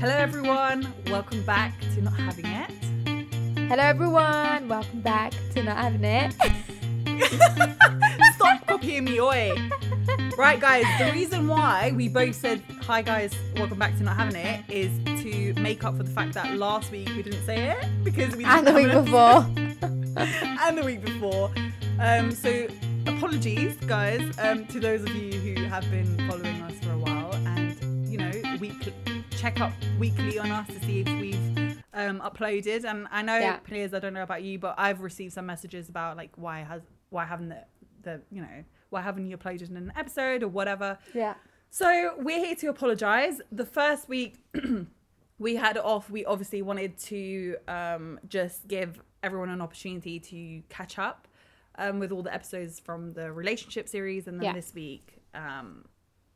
Hello, everyone. Welcome back to Not Having It. Hello, everyone. Welcome back to Not Having It. Stop copying me, oi. Right, guys, the reason why we both said, Hi, guys, welcome back to Not Having It is to make up for the fact that last week we didn't say it because we and the week before. and the week before. Um, so apologies, guys, um, to those of you who have been following us for a while and you know, week check up weekly on us to see if we've um, uploaded. And I know, Yeah. players, I don't know about you, but I've received some messages about like why has why haven't the, the you know why haven't you uploaded an episode or whatever. Yeah. So we're here to apologize. The first week we had off, we obviously wanted to um, just give everyone an opportunity to catch up um, with all the episodes from the relationship series, and then Yeah. this week um,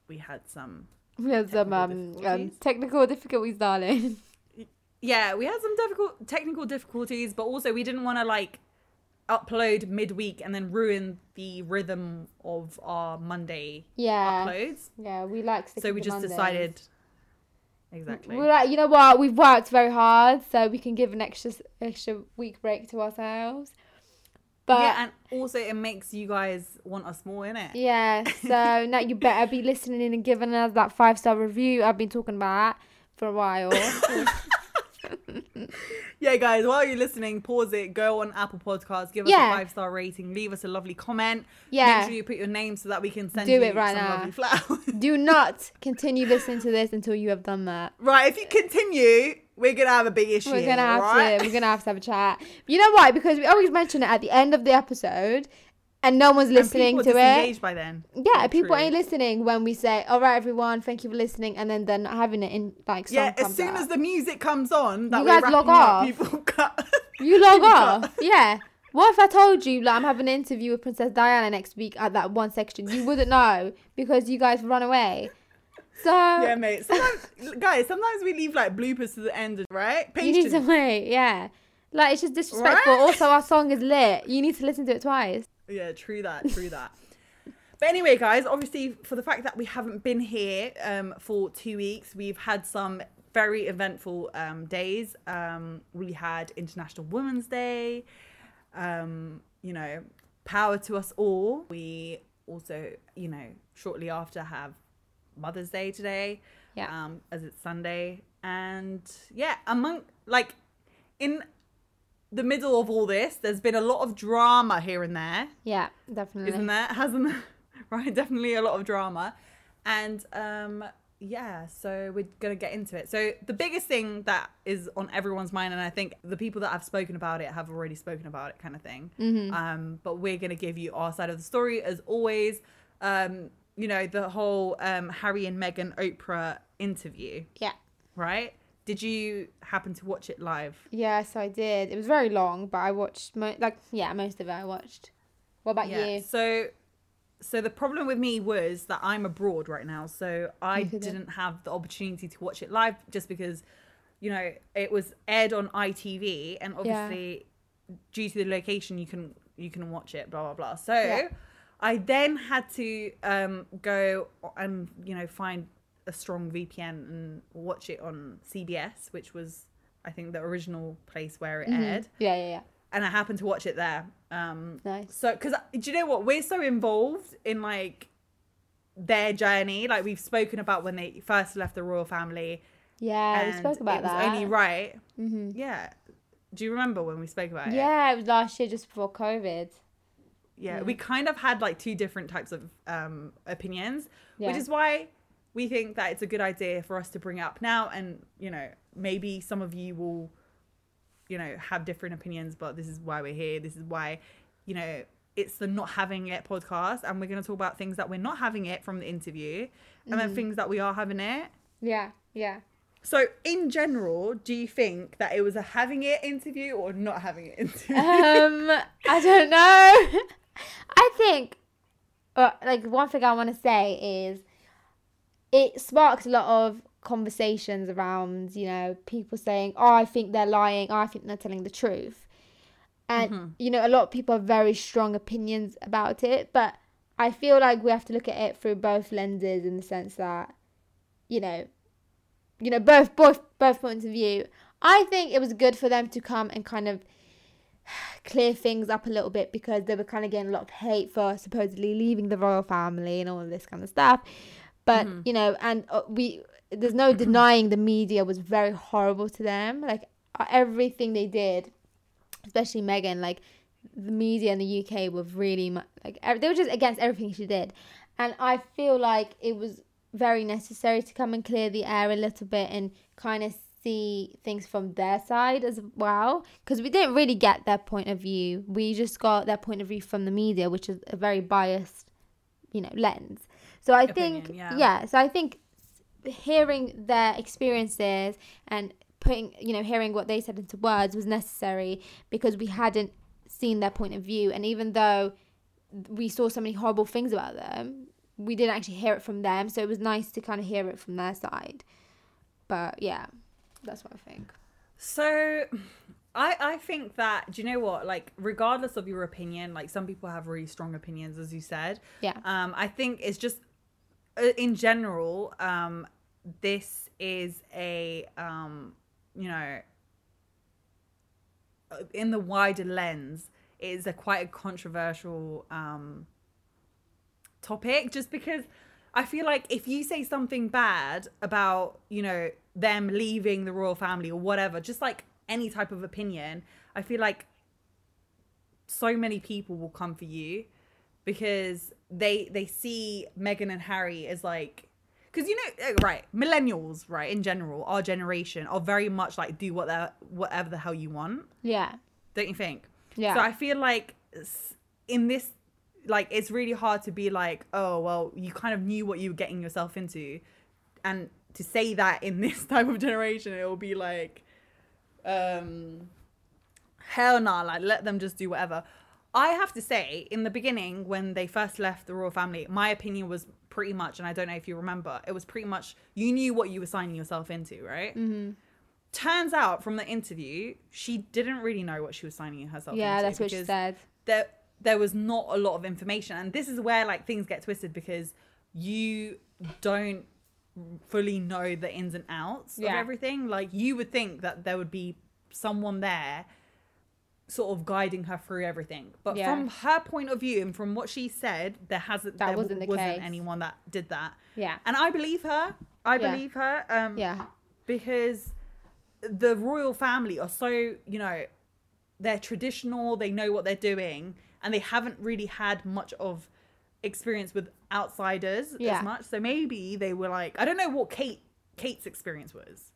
we had some. We had some Technical um, um, difficulties. technical difficulties, darling. Yeah, we had some difficult technical difficulties, but also we didn't want to like upload midweek and then ruin the rhythm of our Monday Yeah. uploads. Yeah, we like So we just decided. Exactly. We're like, you know what? We've worked very hard, so we can give an extra extra week break to ourselves. But yeah, and also it makes you guys want us more in it. Yeah. So now you better be listening in and giving us that five star review I've been talking about for a while. Yeah, guys, while you're listening, pause it, go on Apple Podcasts, give us Yeah. a five star rating, leave us a lovely comment. Yeah. Make sure you put your name so that we can send Do you it right some now. lovely flowers. Do not continue listening to this until you have done that. right, if you continue, we're gonna have a big issue. We're gonna have right? to. We're gonna have to have a chat. You know why? Because we always mention it at the end of the episode, and no one's listening to are it. by then. Yeah, people True. ain't listening when we say, "All right, everyone, thank you for listening," and then they're not having it in like Yeah, as soon out. as the music comes on, that You guys log off. people cut. you log off. cut. Yeah. What if I told you like I'm having an interview with Princess Diana next week at that one section? You wouldn't know because you guys run away. So Yeah, mate. Sometimes, guys, sometimes we leave like bloopers to the end, right? you need to wait. Yeah. Like it's just disrespectful. Right? Also, our song is lit. You need to listen to it twice. Yeah, true that, true that. But anyway, guys, obviously, for the fact that we haven't been here um, for two weeks, we've had some very eventful um, days. Um, we had International Women's Day. Um, you know, power to us all. We also, you know, shortly after have Mother's Day today. Yeah. Um, as it's Sunday, and yeah, among like in the middle of all this, there's been a lot of drama here and there Yeah, definitely. isn't there? Hasn't there? right? Definitely a lot of drama, and um, yeah. So we're gonna get into it. So the biggest thing that is on everyone's mind, and I think the people that have spoken about it have already spoken about it, kind of thing. Mm-hmm. Um, but we're gonna give you our side of the story as always. Um, you know the whole um, Harry and Meghan Oprah interview, Yeah. right? Did you happen to watch it live? Yes, I did. It was very long, but I watched mo- like yeah, most of it I watched. What about you? So, so the problem with me was that I'm abroad right now, so I didn't have the opportunity to watch it live just because, you know, it was aired on ITV, and obviously, due to the location, you can you can watch it. Blah blah blah. So. Yeah. I then had to um, go and you know find a strong VPN and watch it on CBS, which was I think the original place where it Mhm. aired, Yeah, yeah, yeah. and I happened to watch it there. Um, Nice. so, because do you know what? We're so involved in like their journey. Like we've spoken about when they first left the royal family. Yeah, we spoke about it was that. only right. Mm-hmm. Yeah. Do you remember when we spoke about it? Yeah, it was last year just before COVID. Yeah. Yeah. We kind of had like two different types of um, opinions, Yeah. which is why we think that it's a good idea for us to bring it up now. And, you know, maybe some of you will, you know, have different opinions, but this is why we're here. This is why, you know, it's the not having it podcast. And we're going to talk about things that we're not having it from the interview and then Mhm. things that we are having it. Yeah, yeah. So, in general, do you think that it was a having it interview or not having it interview? um, I don't know. I think, uh, like, one thing I want to say is it sparked a lot of conversations around, you know, people saying, oh, I think they're lying, oh, I think they're telling the truth. And, Mhm. you know, a lot of people have very strong opinions about it, but I feel like we have to look at it through both lenses in the sense that, you know, you know, both both both points of view. I think it was good for them to come and kind of clear things up a little bit because they were kind of getting a lot of hate for supposedly leaving the royal family and all of this kind of stuff. But Mhm. you know, and uh, we there's no denying the media was very horrible to them. Like uh, everything they did, especially Meghan, like the media in the UK were really like they were just against everything she did, and I feel like it was very necessary to come and clear the air a little bit and kind of see things from their side as well because we didn't really get their point of view. We just got their point of view from the media which is a very biased you know lens. So i think yeah. yeah. so i think hearing their experiences and putting you know hearing what they said into words was necessary because we hadn't seen their point of view. And even though we saw so many horrible things about them we didn't actually hear it from them. So it was nice to kind of hear it from their side. But yeah that's what i think. So I I think that do you know what? Like regardless of your opinion like some people have really strong opinions as you said. Yeah. Um I think it's just uh, in general um this is a um you know uh, in the wider lens it is a quite a controversial um topic just because I feel like if you say something bad about, you know, them leaving the royal family or whatever, just like any type of opinion, I feel like so many people will come for you because they they see Meghan and Harry as like because you know uh, right millennials right in general our generation are very much like do what the whatever the hell you want. Yeah. Don't you think? Yeah. So I feel like in this, like, it's really hard to be like, oh, well, you kind of knew what you were getting yourself into. And to say that in this type of generation, it will be like, um, hell nah, like, let them just do whatever. I have to say, in the beginning, when they first left the royal family, my opinion was pretty much, and I don't know if you remember, it was pretty much you knew what you were signing yourself into, right? mm-hmm. Turns out from the interview, she didn't really know what she was signing herself yeah into. that's what she said There, there was not a lot of information, and this is where like things get twisted because you don't fully know the ins and outs Yeah. of everything. Like you would think that there would be someone there, sort of guiding her through everything. But Yeah. from her point of view and from what she said, there hasn't That there wasn't the case. anyone that did that, yeah and I believe her. I Yeah. believe her. Um, yeah because the royal family are so you know they're traditional they know what they're doing and they haven't really had much of experience with outsiders Yeah. as much so maybe they were like i don't know what kate kate's experience was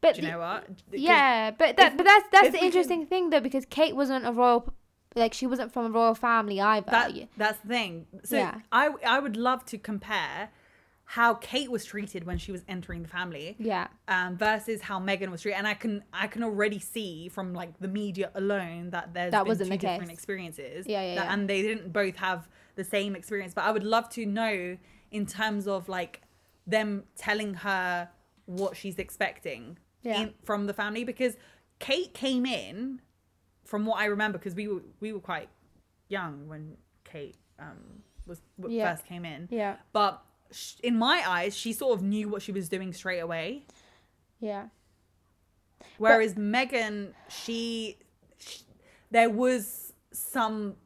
but do you the- know what? yeah but that but that's that's the we can- interesting thing though because kate wasn't a royal like she wasn't from a royal family either that, that's the thing so Yeah. i i would love to compare how kate was treated when she was entering the family yeah um, versus how Meghan was treated, and I can I can already see from like the media alone that there's That been wasn't two the different case. experiences. Yeah, yeah, that- yeah. And they didn't both have the same experience, but I would love to know in terms of like them telling her what she's expecting Yeah. in, from the family because Kate came in from what I remember because we were we were quite young when Kate um was Yeah. first came in, yeah but sh- in my eyes she sort of knew what she was doing straight away. yeah Whereas Meghan, she, sh there was some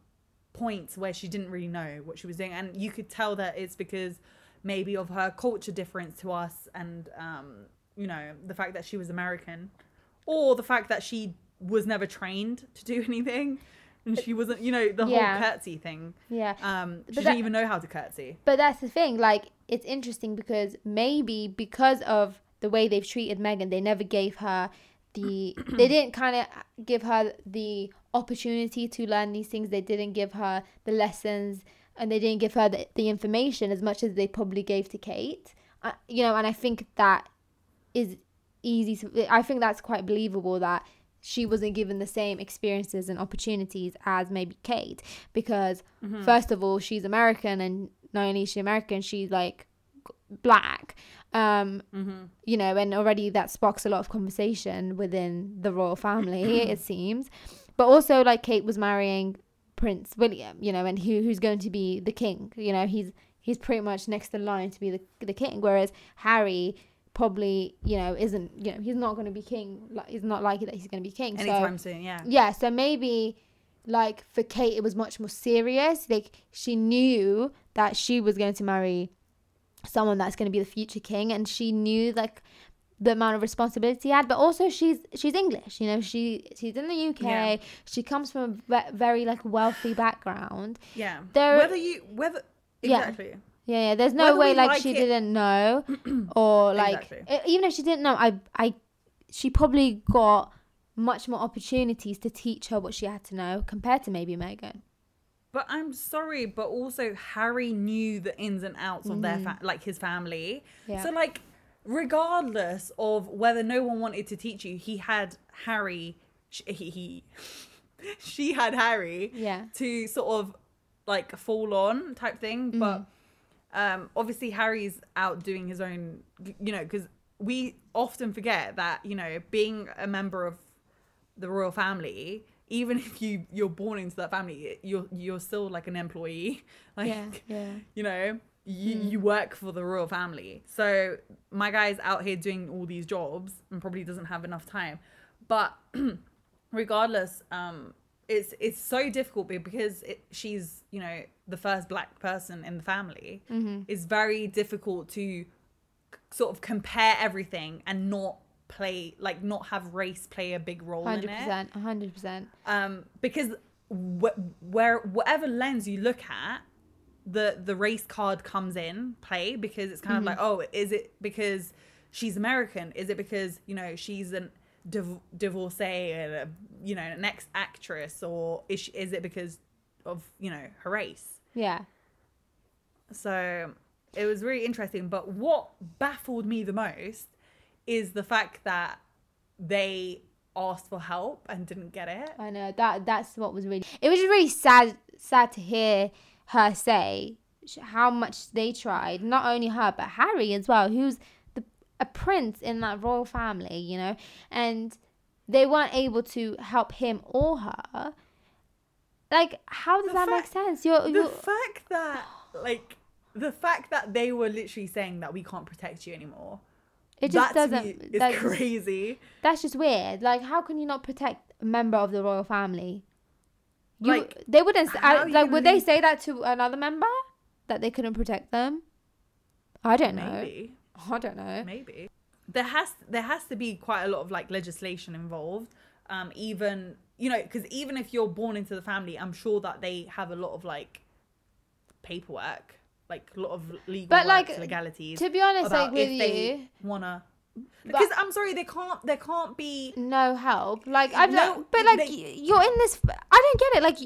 points where she didn't really know what she was doing, and you could tell that it's because maybe of her culture difference to us, and um, you know the fact that she was American, or the fact that she was never trained to do anything, and she wasn't, you know, the Yeah. whole curtsy thing. yeah Um, she But didn't that- even know how to curtsy. But that's the thing. Like, it's interesting because maybe because of the way they've treated Meghan, they never gave her the. they didn't kind of give her the opportunity to learn these things. They didn't give her the lessons, and they didn't give her the, the information as much as they probably gave to Kate. Uh, you know, and I think that is easy to. I think that's quite believable that she wasn't given the same experiences and opportunities as maybe Kate because Mm-hmm. first of all she's American and not only is she American she's like black um Mm-hmm. you know and already that sparks a lot of conversation within the royal family it seems but also like Kate was marrying Prince William you know and who who's going to be the king you know he's he's pretty much next in line to be the the king whereas Harry probably you know isn't you know he's not going to be king like he's not likely that he's going to be king so Anytime soon, yeah. yeah so maybe like for kate it was much more serious like she knew that she was going to marry someone that's going to be the future king and she knew like the amount of responsibility he had but also she's she's english you know she she's in the uk Yeah. she comes from a ve- very like wealthy background Yeah. There- whether you whether exactly. yeah, yeah there's no Whether way like, like she it- didn't know or like Exactly. e- even if she didn't know i i she probably got much more opportunities to teach her what she had to know compared to maybe meghan. But I'm sorry, but also Harry knew the ins and outs of their fa- like his family. Yeah. So like regardless of whether no one wanted to teach you, he had Harry sh- he, he she had Harry yeah. to sort of like fall on type thing, but um obviously Harry's out doing his own you know cuz we often forget that, you know, being a member of the royal family even if you you're born into that family you're you're still like an employee. Like yeah yeah. you know you, you work for the royal family. So my guy's out here doing all these jobs and probably doesn't have enough time. But regardless um it's it's so difficult because it, she's you know the first black person in the family. Mm-hmm. it's very difficult to sort of compare everything and not play like not have race play a big role in it 100% 100% um, because wh- where whatever lens you look at, the the race card comes in play because it's kind of like, oh, is it because she's American? Is it because you know she's an div- divorcee and a, you know an ex actress, or is she, is it because of you know her race? yeah So it was really interesting. But what baffled me the most is the fact that they asked for help and didn't get it. I know that that's what was really. It was just really sad sad to hear her say how much they tried. Not only her but Harry as well, who's the a prince in that royal family, you know, and they weren't able to help him or her. Like, how does The that make sense? You're, the you're fact that like the fact that they were literally saying that we can't protect you anymore it just that doesn't. that's, crazy that's just weird. Like, how can you not protect a member of the royal family? You, Like, they wouldn't. I, like, would they say that to another member that they couldn't protect them? I don't know. maybe I don't know. maybe there has there has to be quite a lot of like legislation involved um even you know because even if you're born into the family i'm sure that they have a lot of like paperwork like a lot of legal But, like, legalities To be honest, like with if you, they wanna because i'm sorry they can't there can't be no help. Like I'm No, like, but like they- you're in this. I don't get it. Like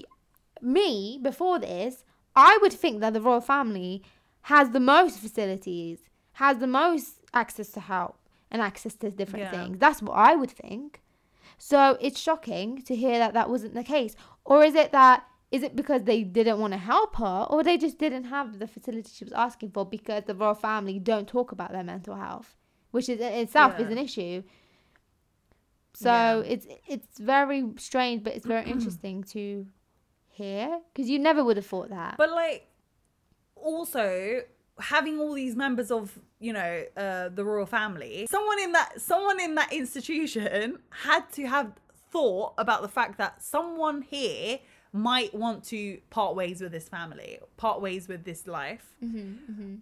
me before this, I would think that the royal family has the most facilities, has the most access to help and access to different Yeah. things. That's what I would think. So it's shocking to hear that that wasn't the case. Or is it that is it because they didn't want to help her, or they just didn't have the facility she was asking for because the royal family don't talk about their mental health, which is in itself is an issue. So Yeah. it's it's very strange, but it's very interesting to hear because you never would have thought that. But like, also having all these members of you know uh, the royal family, someone in that someone in that institution had to have thought about the fact that someone here might want to part ways with this family, part ways with this life.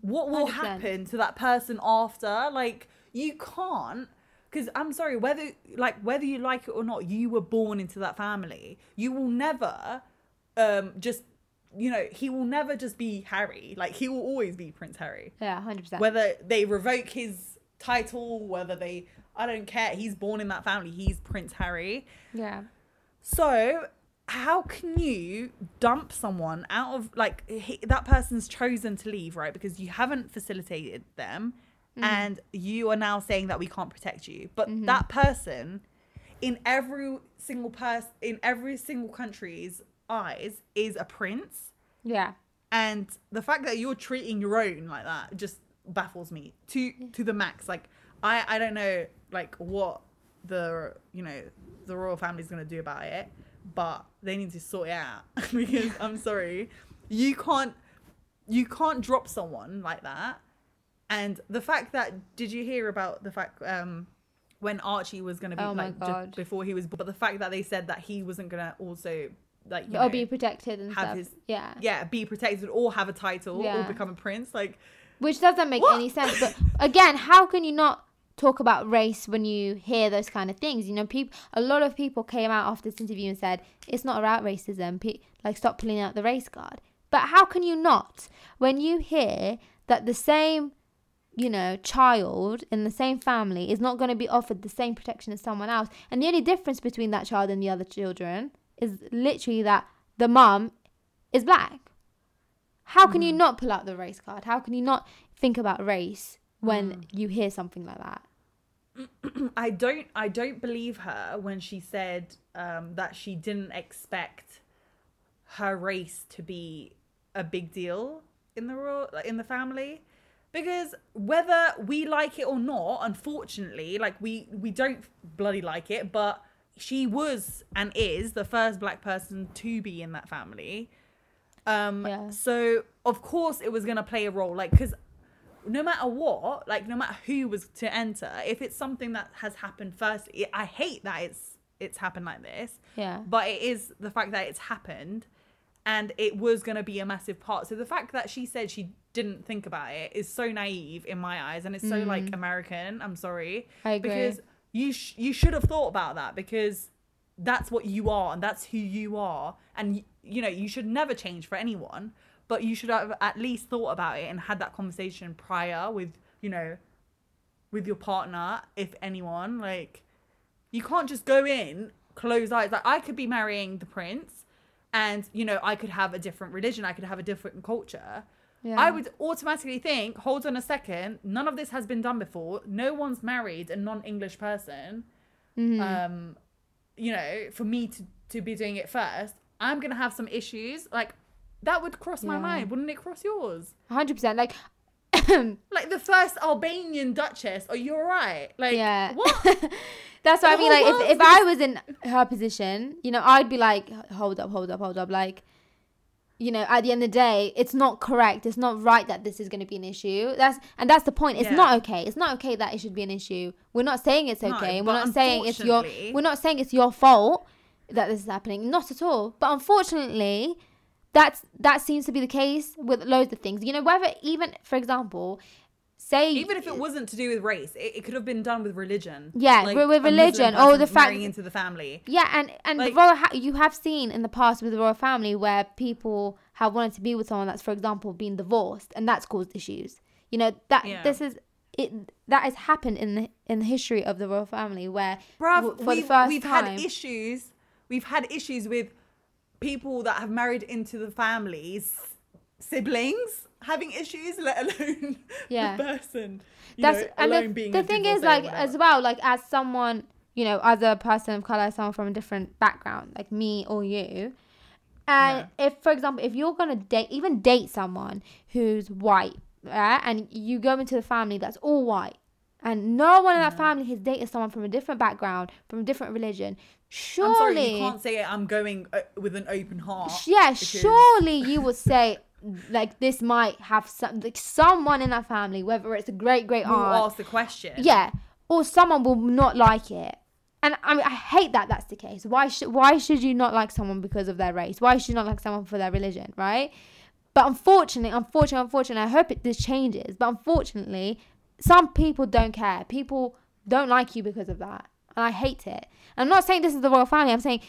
What will 100%. happen to that person after? Like, you can't. Because I'm sorry, whether like whether you like it or not, you were born into that family. You will never um just you know he will never just be harry like he will always be prince harry yeah, hundred percent. whether they revoke his title whether they i don't care he's born in that family he's prince harry Yeah, so how can you dump someone out of like he, that person's chosen to leave right? Because you haven't facilitated them mm-hmm. and you are now saying that we can't protect you. But mm-hmm. that person in every single person in every single country's eyes is a prince. Yeah, and the fact that you're treating your own like that just baffles me to to the max. Like i i don't know like what the you know the royal family's gonna do about it but they need to sort it out because i'm sorry you can't you can't drop someone like that And the fact that did you hear about the fact um when Archie was gonna be Oh like ju- God. before he was but the fact that they said that he wasn't gonna also like you or know, be protected and have stuff. his- yeah. yeah be protected or have a title or become a prince like Which doesn't make What? any sense. But again, how can you not talk about race when you hear those kind of things? You know, people. A lot of people came out after this interview and said it's not about racism. Pe- like, stop pulling out the race card. But how can you not when you hear that the same, you know, child in the same family is not going to be offered the same protection as someone else, and the only difference between that child and the other children is literally that the mum is black. How can you mm. not pull out the race card? How can you not think about race when mm. you hear something like that? I don't I don't believe her when she said um, that she didn't expect her race to be a big deal in the royal in the family because whether we like it or not unfortunately like we we don't bloody like it but she was and is the first black person to be in that family um Yeah. so of course it was going to play a role like cuz no matter what, like no matter who was to enter, if it's something that has happened first, it, I hate that it's it's happened like this. Yeah. But it is the fact that it's happened, and it was gonna be a massive part. So the fact that she said she didn't think about it is so naive in my eyes, and it's so like mm. American. I'm sorry. I agree. Because you sh- you should have thought about that because that's what you are and that's who you are, and y- you know you should never change for anyone but you should have at least thought about it and had that conversation prior with you know with your partner if anyone like you can't just go in close eyes like i could be marrying the prince and you know i could have a different religion i could have a different culture Yeah. i would automatically think hold on a second none of this has been done before no one's married a non-english person Mm-hmm. um you know for me to to be doing it first i'm gonna have some issues like that would cross my Yeah. mind wouldn't it cross yours 100%. Like, like the first albanian duchess are you all right like yeah. what That's what I mean. whole Like, if, world's if I was in her position, you know, I'd be like, hold up, hold up, hold up. Like, you know, at the end of the day, it's not correct. It's not right that this is going to be an issue. That's and that's the point. It's Yeah. not okay. It's not okay that it should be an issue. We're not saying it's No, okay. we're but not saying it's your. unfortunately- We're not saying it's your fault that this is happening. Not at all. But unfortunately, that's that seems to be the case with loads of things. You know, whether even for example, say even if it wasn't to do with race it, it could have been done with religion Yeah, like with- with a Muslim religion, or the fact- into the family Yeah, and and Like- the royal ha- you have seen in the past with the royal family where people have wanted to be with someone that's, for example, been divorced, and that's caused issues. You know that Yeah. this is it that has happened in the in the history of the royal family where Bruv, for we've, the 1st we've time had issues. We've had issues with people that have married into the families, siblings having issues, let alone Yeah. the person. That's know, and alone the, being the thing is like as well like as someone you know as a person of color someone from a different background like me or you and if for example if you're gonna date even date someone who's white right, and you go into the family that's all white and no one in that mm-hmm. family has dated someone from a different background from a different religion surely I'm sorry, you can't say I'm going uh, with an open heart. yeah, because- surely you would say like this might have some like someone in that family, whether it's a great great aunt, ask the question. yeah, or someone will not like it. And I mean, I hate that that's the case. Why should why should you not like someone because of their race? Why should you not like someone for their religion, right? But unfortunately, unfortunately, unfortunately, I hope it this changes. But unfortunately, some people don't care. People don't like you because of that, and I hate it. I'm not saying this is the royal family. I'm saying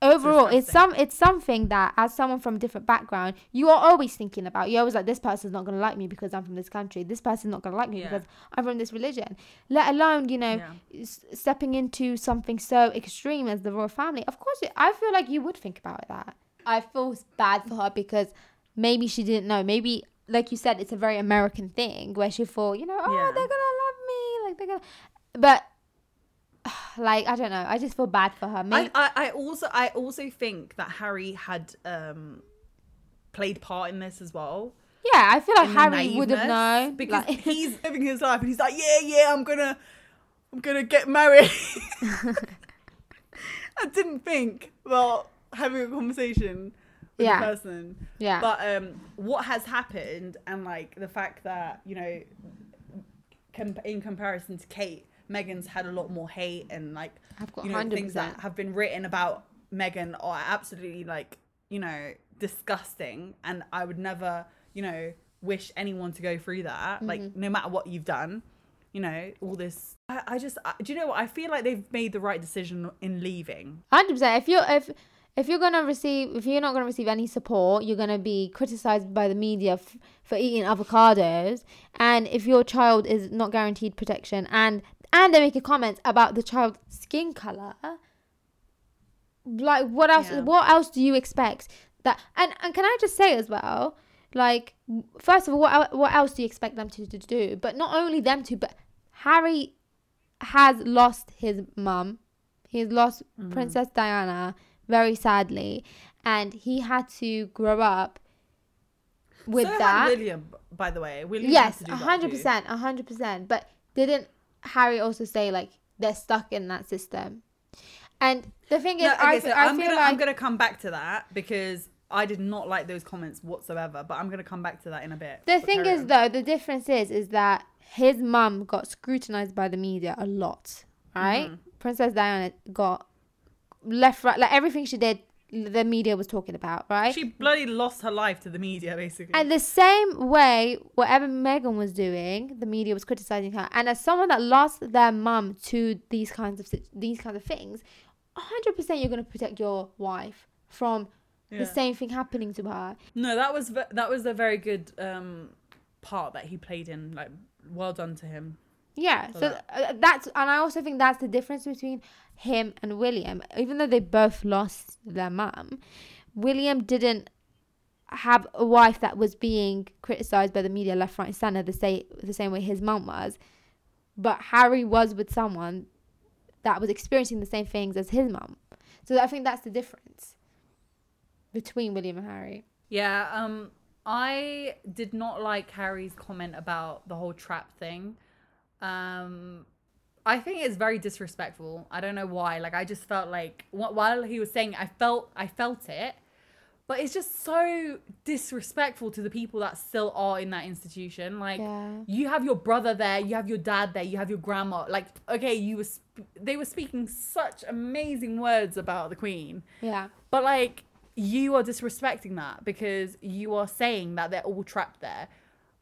overall, it's Disgusting. some it's something that as someone from a different background, you are always thinking about. You're always like, this person's not gonna like me because I'm from this country. This person's not gonna like me Yeah. because I'm from this religion. Let alone, you know, Yeah. s- stepping into something so extreme as the royal family. Of course, it, I feel like you would think about that. I feel bad for her because maybe she didn't know. Maybe, like you said, it's a very American thing where she thought, you know, oh, Yeah. they're gonna love me, like they're gonna. But, like, I don't know. I just feel bad for her. Maybe, I, I, I also I also think that Harry had um played part in this as well. yeah, I feel like Harry would have known because like- he's living his life and he's like, yeah, yeah, I'm gonna, I'm gonna get married. I didn't think about having a conversation with Yeah. the person. yeah, But um, what has happened and like the fact that you know com- in comparison to Kate, Meghan's had a lot more hate and like I've got you know things that have been written about Meghan are absolutely like you know disgusting, and I would never you know wish anyone to go through that. Like Mm-hmm. no matter what you've done, you know all this. I, I just I, do you know what I feel like they've made the right decision in leaving. Hundred percent. If you're if if you're gonna receive if you're not gonna receive any support, you're gonna be criticized by the media f- for eating avocados, and if your child is not guaranteed protection, and and they make a comment about the child's skin color, like what else? Yeah. What else do you expect? That and and can I just say as well, like first of all, what what else do you expect them to, to do? But not only them to, but Harry has lost his mum. He's lost Mm-hmm. Princess Diana very sadly, and he had to grow up with so that. William, by the way, William. yes, a 100% a hundred percent. But didn't Harry also say like they're stuck in that system? And the thing is, No, I, so I I'm gonna like I'm gonna come back to that because I did not like those comments whatsoever. But I'm gonna come back to that in a bit. The But thing is, on. though, the difference is, is that his mum got scrutinized by the media a lot, right? Mm-hmm. Princess Diana got left, right, like everything she did, the media was talking about, right? she bloody lost her life to the media, basically. and the same way, whatever Meghan was doing, the media was criticizing her. And as someone that lost their mum to these kinds of these kinds of things, hundred percent, you're gonna protect your wife from Yeah. the same thing happening to her. No, that was that was a very good um part that he played in. Like, well done to him. Yeah, so uh, that's and I also think that's the difference between him and William. Even though they both lost their mum, William didn't have a wife that was being criticized by the media left, right, and center the same the same way his mum was. But Harry was with someone that was experiencing the same things as his mum. So I think that's the difference between William and Harry. Yeah, um, I did not like Harry's comment about the whole trap thing. Um, I think it's very disrespectful. I don't know why. Like, I just felt like while he was saying, it, I felt, I felt it, but it's just so disrespectful to the people that still are in that institution. Like, Yeah. you have your brother there, you have your dad there, you have your grandma. Like, okay, you were, sp- they were speaking such amazing words about the Queen. Yeah. But like you are disrespecting that because you are saying that they're all trapped there.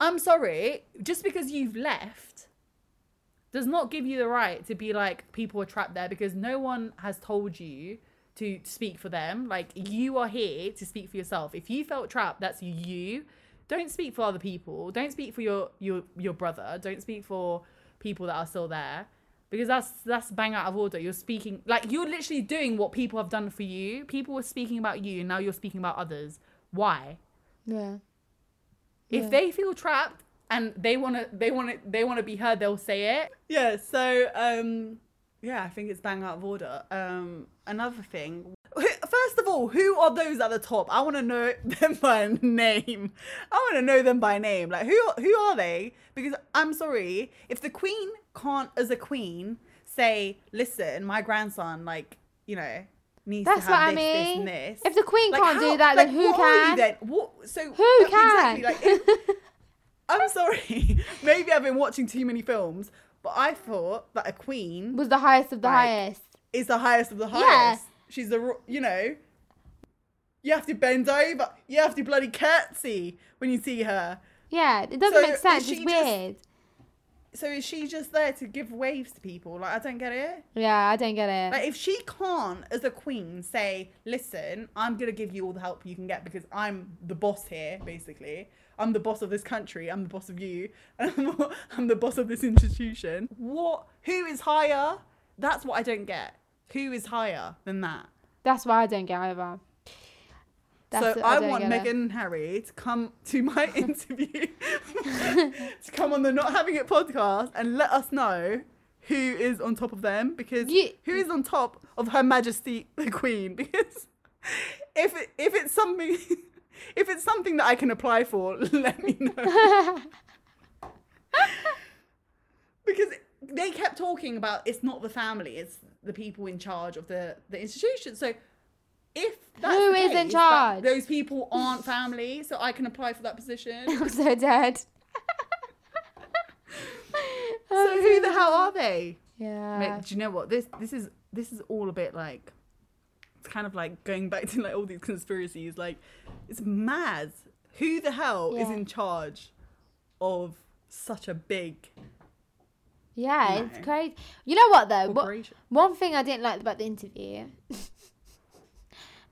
I'm sorry, just because you've left does not give you the right to be like people are trapped there because no one has told you to speak for them. Like you are here to speak for yourself. If you felt trapped, that's you. Don't speak for other people. Don't speak for your your your brother. Don't speak for people that are still there because that's that's bang out of order. You're speaking like you're literally doing what people have done for you. People were speaking about you, and now you're speaking about others. Why? Yeah. If Yeah. they feel trapped and they want to they want to they want to be heard, they'll say it. Yeah, so um yeah, I think it's bang out of order. Um another thing First of all, who are those at the top? I want to know them by name. I want to know them by name. Like who who are they? Because I'm sorry, if the queen can't as a queen say, "Listen, my grandson like, you know, needs That's to what have I this, this, mean. and this." If the Queen Like, can't how- do that, like, then who what are you can? then? What? So Who can? Exactly. Like, if- I'm sorry. Maybe I've been watching too many films, but I thought that a queen Was the highest of the Like, highest. is the highest of the highest. Yeah. She's the, you know, you have to bend over. You have to bloody curtsy when you see her. Yeah, it doesn't So make sense. It's weird. So is she just there to give waves to people? Like I don't get it. Yeah, I don't get it. Like if she can't, as a queen, say, "Listen, I'm gonna give you all the help you can get because I'm the boss here, basically. I'm the boss of this country. I'm the boss of you. and I'm, I'm the boss of this institution. What? Who is higher? That's what I don't get. Who is higher than that? That's why I don't get either. That's so I, want. Meghan and Harry to come to my interview, to come on the Not Having It podcast and let us know who is on top of them because You- who is on top of Her Majesty the Queen because if it, if it's something if it's something that I can apply for, let me know because they kept talking about it's not the family, it's the people in charge of the the institution. So if that's Who the is in case, that charge? those people aren't family, so I can apply for that position. I'm so dead. so who the hell are they? Yeah. Do you know what this this is this is all a bit like it's kind of like going back to like all these conspiracies like it's mad who the hell is in charge of such a big Yeah, it's crazy. You know what though? What, one thing I didn't like about the interview,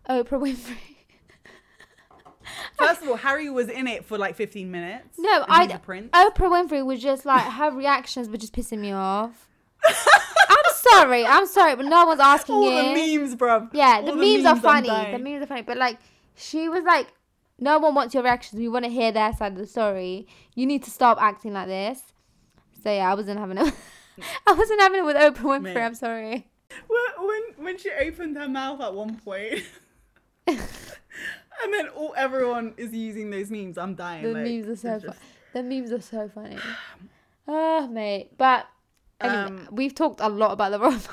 Oprah Winfrey. first of all harry was in it for like 15 minutes No, I Oprah Winfrey was just like her reactions were just pissing me off. I'm sorry, I'm sorry, but no one's asking all you. the memes bro. Yeah, the All memes, are funny. The memes are funny, but like she was like, no one wants your reactions. We want to hear their side of the story. You need to stop acting like this. So yeah, I wasn't having it. I wasn't having it with Oprah Winfrey. Mate. I'm sorry. when, when when she opened her mouth at one point and then all everyone is using those memes i'm dying The like, memes are so just- The memes are so funny. Oh mate, but anyway, Um, we've talked a lot about the Royal.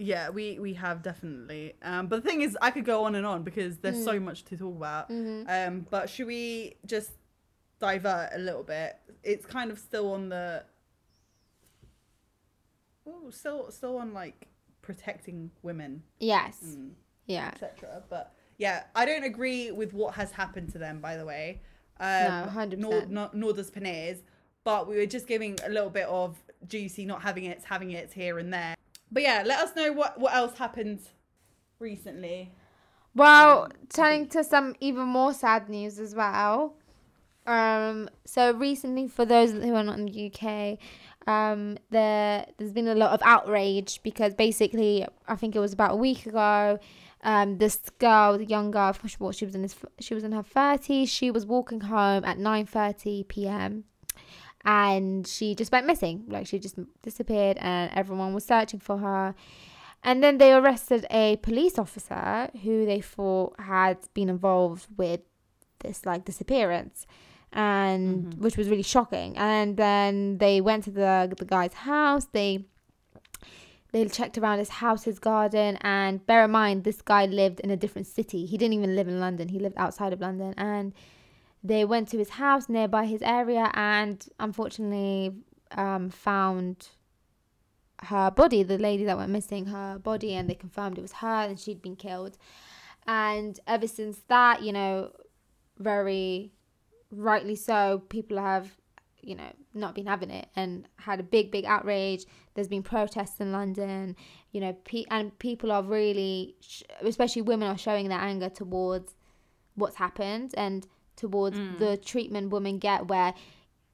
Yeah, we we have definitely. Um, but the thing is, I could go on and on because there's Mm. so much to talk about. Mhm. Um, but should we just divert a little bit? It's kind of still on the. Oh, still still on like protecting women, Yes. mm, Yeah. etc. But yeah, I don't agree with what has happened to them. By the way, No, um, 100%. Nor, nor, nor does Panez. But we were just giving a little bit of juicy, not having it, having it here and there. But yeah, let us know what what else happened recently. Well, Um, turning to some even more sad news as well. Um, so recently, for those who are not in the UK, um, there there's been a lot of outrage because basically, I think it was about a week ago. Um, this girl, the young girl, forgot she was in his, she was in her thirties. She was walking home at nine thirty p.m. and she just went missing. Like she just disappeared, and everyone was searching for her. And then they arrested a police officer who they thought had been involved with this like disappearance and Mhm. which was really shocking. And then they went to the the guy's house. They they checked around his house, his garden, and bear in mind this guy lived in a different city. He didn't even live in London. He lived outside of London and they went to his house nearby his area and unfortunately um, found her body, the lady that went missing, her body, and they confirmed it was her and she'd been killed. And ever since that, you know, very rightly so, people have, you know, not been having it and had a big, big outrage. There's been protests in London, you know, pe- and people are really, sh- especially women, are showing their anger towards what's happened and towards Mm. the treatment women get where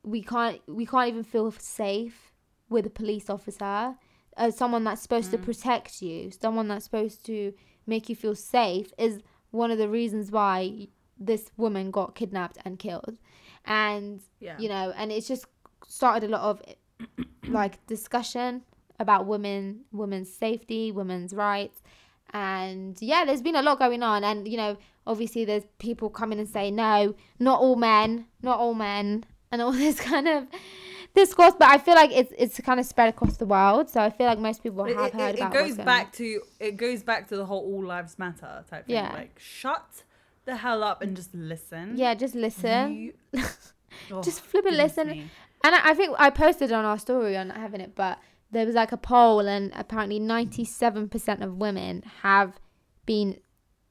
we can't we can't even feel safe with a police officer as someone that's supposed to Mm. protect you someone that's supposed to make you feel safe is one of the reasons why this woman got kidnapped and killed and Yeah. you know and it's just started a lot of like discussion about women women's safety women's rights and yeah there's been a lot going on and you know obviously there's people coming and saying no not all men not all men and all this kind of discourse but i feel like it's it's kind of spread across the world so i feel like most people have it- heard it about goes back to it goes back to the whole all lives matter type thing. Yeah. Like shut the hell up and just listen. yeah just listen You- Oh, just flip and listen me. And I I think I posted on our story on having it, but there was like a poll, and apparently 97% of women have been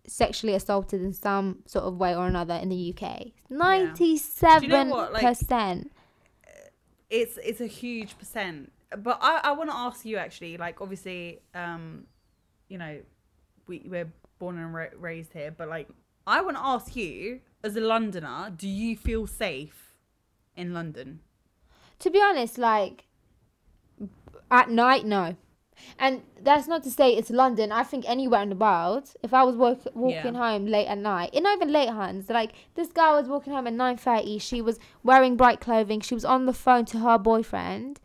sexually assaulted in some sort of way or another in the UK. 97%. what, like- it's it's a huge percent. But I, I want to ask you actually, like obviously, um, you know, we we're born and ra- raised here, but like I want to ask you as a Londoner, do you feel safe in London? to be honest, like at night, no. And that's not to say it's London. I think anywhere in the world, if I was walk, walking home late at night, and not even late, Hans, like this girl was walking home at nine thirty. She was wearing bright clothing. She was on the phone to her boyfriend,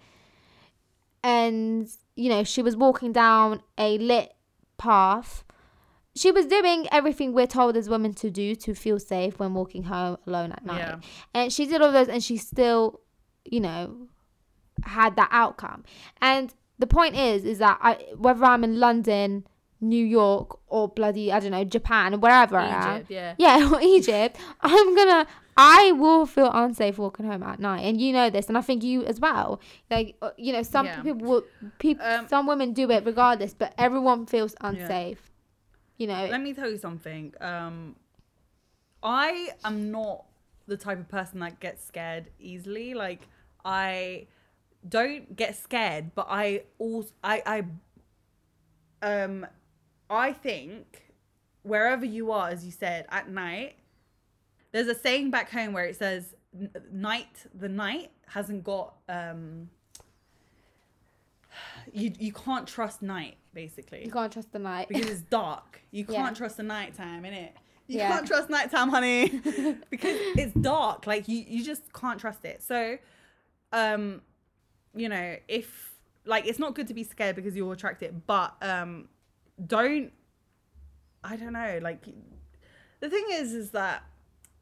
and you know she was walking down a lit path. She was doing everything we're told as women to do to feel safe when walking home alone at night. Yeah. And she did all those, and she still, you know, had that outcome. And the point is, is that I, whether I'm in London, New York, or bloody I don't know Japan, wherever I am, yeah. yeah, or Egypt, I'm gonna I will feel unsafe walking home at night, and you know this, and I think you as well. Like uh, you know, some Yeah. people, will, people, Um, some women do it regardless, but everyone feels unsafe. You know, Let me tell you something. Um, I am not the type of person that gets scared easily. Like I don't get scared, but I also I I um I think wherever you are, as you said, at night, there's a saying back home where it says night the night hasn't got um you you can't trust night basically you can't trust the night. because it's dark. You Yeah. can't trust the nighttime, innit? You Yeah. can't trust nighttime, honey, because it's dark. Like you, you just can't trust it. So, um, you know, if like it's not good to be scared because you'll attract it, but um, don't. I don't know. Like, the thing is, is that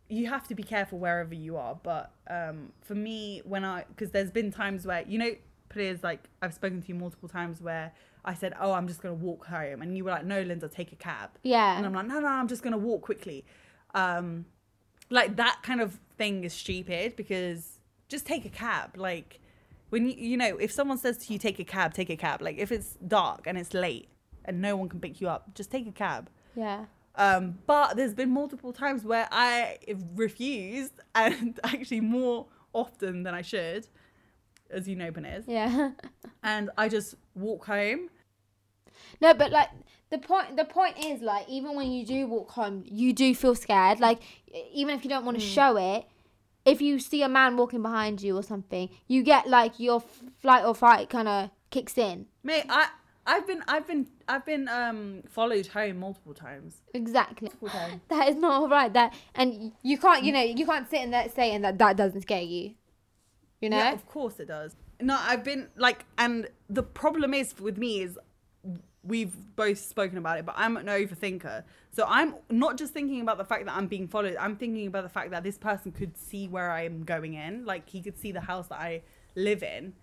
you have to be careful wherever you are. But um, for me, when I because there's been times where you know players like I've spoken to you multiple times where I said, "Oh, I'm just gonna walk home," and you were like, "No, Linda, take a cab." yeah, And I'm like, "No, no, I'm just gonna walk quickly." Um, like that kind of thing is stupid because just take a cab. Like when you you know if someone says to you, "Take a cab," take a cab. Like if it's dark and it's late and no one can pick you up, just take a cab. yeah. Um, but there's been multiple times where I refused, and actually more often than I should, as you know, Ben is. Yeah. And I just walk home. no, but like the point the point is like even when you do walk home, you do feel scared. Like even if you don't want to show it, if you see a man walking behind you or something, you get like your flight or fight kind of kicks in. Mate, I I've been I've been I've been um followed home multiple times. Exactly. Multiple times. That is not right. That and you can't, you know, you can't sit in there saying that that doesn't scare you. You know? Yeah, of course it does. No, I've been like, and the problem is with me is we've both spoken about it, but I'm an overthinker. So I'm not just thinking about the fact that I'm being followed. I'm thinking about the fact that this person could see where I'm going in. Like he could see the house that I live in,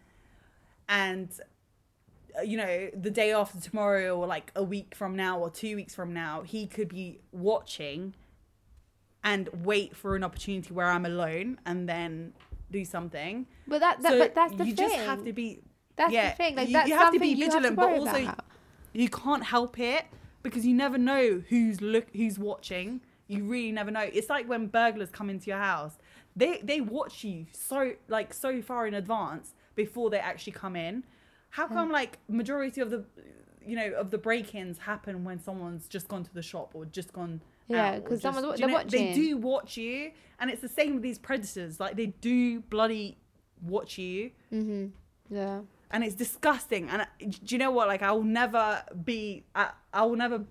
and uh, you know, the day after tomorrow, or like a week from now, or two weeks from now, he could be watching and wait for an opportunity where I'm alone and then do something. But that, that so but that's the you thing. You just have to be that's yeah, the thing. Like you, that's you have to be vigilant, to but also about. you can't help it because you never know who's look who's watching. You really never know. It's like when burglars come into your house. They they watch you so like so far in advance before they actually come in. How come mm. like majority of the you know of the break-ins happen when someone's just gone to the shop or just gone Yeah, because or 'cause just- someone's wa- do you they're know, they do watch you and it's the same with these predators like they do bloody watch you mm-hmm. Yeah. and it's disgusting. And I- do you know what? Like, I will never be. I, I will never,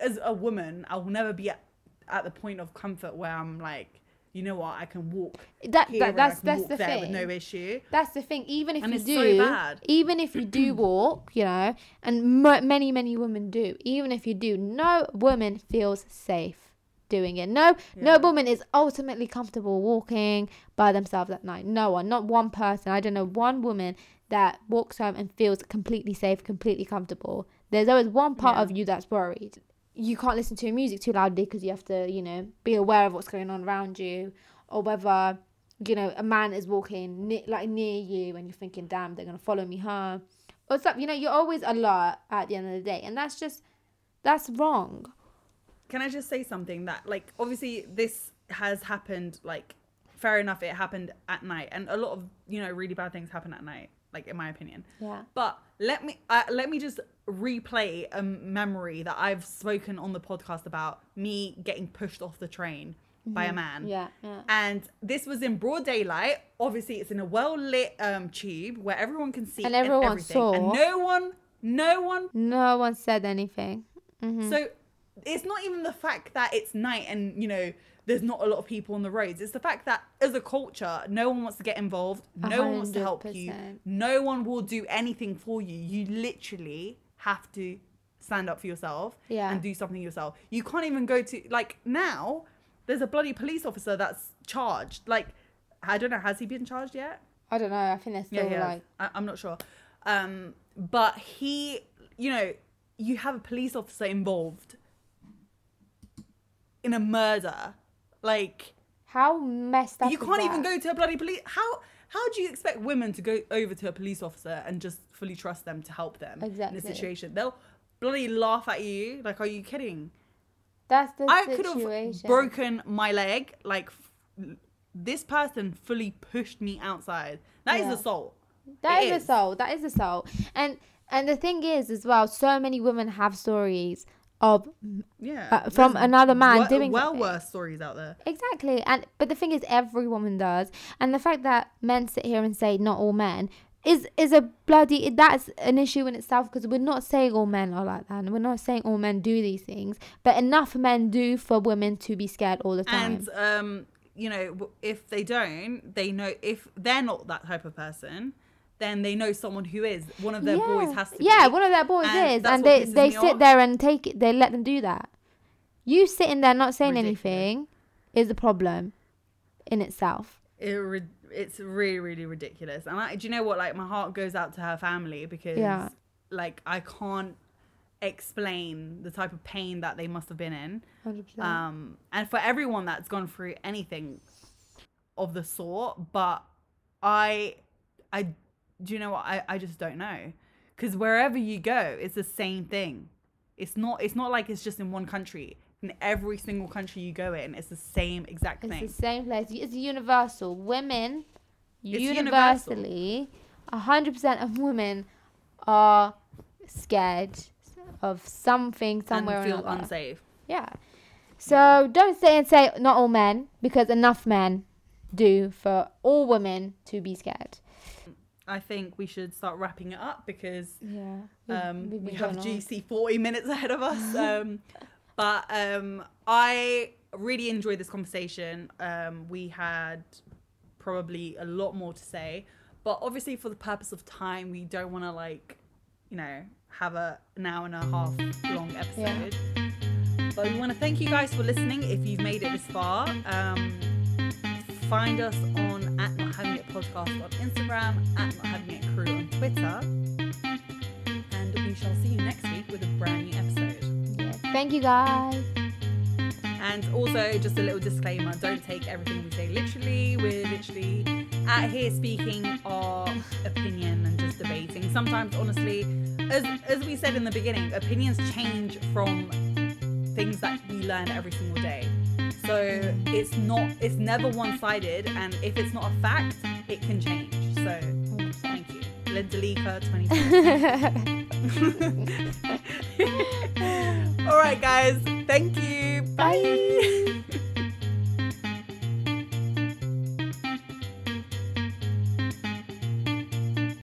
as a woman, I will never be at, at the point of comfort where I'm like, you know what? I can walk That, here that that's that's walk the there thing. with no issue. That's the thing. Even if And you it's so do, bad. even if you do walk, you know, and m- many many women do. Even if you do, no woman feels safe doing it. No, no woman is ultimately comfortable walking by themselves at night. No one, not one person. I don't know one woman that walks home and feels completely safe, completely comfortable. There's always one part Yeah. of you that's worried. You can't listen to your music too loudly because you have to, you know, be aware of what's going on around you, or whether you know, a man is walking ne- like near you and you're thinking, damn, they're going to follow me huh? Or stuff, you know, you're always alert at the end of the day. And that's just, that's wrong. Can I just say something that, like, obviously this has happened. Like, fair enough, it happened at night, and a lot of you know really bad things happen at night. Like, in my opinion. Yeah. But let me uh, let me just replay a memory that I've spoken on the podcast about me getting pushed off the train by a man. Mm-hmm. Yeah. Yeah. And this was in broad daylight. Obviously, it's in a well lit um, tube where everyone can see And everyone everything. saw. And no one, no one. No one said anything. hmm So it's not even the fact that it's night and you know there's not a lot of people on the roads. It's the fact that as a culture, no one wants to get involved. No one wants to help you. 100%. No one will do anything for you. You literally have to stand up for yourself Yeah. and do something yourself. You can't even go to like now. There's a bloody police officer that's charged. Like I don't know, has he been charged yet? I don't know. I think they're still yeah. like, I, I'm not sure. Um, but he, you know, you have a police officer involved in a murder. Like, How messed up. you can't even go to a bloody police. How how do you expect women to go over to a police officer and just fully trust them to help them in Exactly. a situation? They'll bloody laugh at you. Like, are you kidding? That's the I could have broken my leg. Like, f- this person fully pushed me outside. That is Yeah. assault. That is is. assault. That is assault. And and the thing is as well, so many women have stories of Yeah. Uh, from another man wo- doing well something. worse stories out there. exactly. And but the thing is, every woman does. And the fact that men sit here and say not all men is is a bloody that's an issue in itself because we're not saying all men are like that. And we're not saying all men do these things, but enough men do for women to be scared all the time. And um, you know, if they don't, they know if they're not that type of person, then they know someone who is. One of their boys has to. Yeah, be. one of their boys And is, and they they sit off. there and take it. They let them do that. You sitting there not saying Ridiculous. anything is a problem in itself. It it's really really ridiculous. And I, do you know what? Like my heart goes out to her family because Yeah. like I can't explain the type of pain that they must have been in. Hundred percent. um, and for everyone that's gone through anything of the sort but i i do you know what i, I just don't know because wherever you go it's the same thing it's not it's not like it's just in one country in every single country you go in it's the same exact It's thing It's the same place. It's universal. Women, It's universal. universally, hundred percent of women are scared of something somewhere and feel unsafe Yeah. So don't say and say not all men because enough men do for all women to be scared. I think we should start wrapping it up because Yeah. um, we have. GC 40 minutes ahead of us. Um, but um, I really enjoyed this conversation. Um, we had probably a lot more to say, but obviously, for the purpose of time, we don't want to, like, you know, have a an hour and a half long episode. But we want to thank you guys for listening if you've made it this far. Um, find us on podcast on Instagram, at not having it crew on Twitter and we shall see you next week with a brand new episode. Yeah. Thank you guys. And also, just a little disclaimer don't take everything we say literally. We're literally out here speaking our opinion and just debating. Sometimes, honestly, as, as we said in the beginning, opinions change from things that we learn every single day. So it's not, it's never one sided. And if it's not a fact, it can change. So thank you. Lindalika 2020. All right, guys. Thank you. Bye.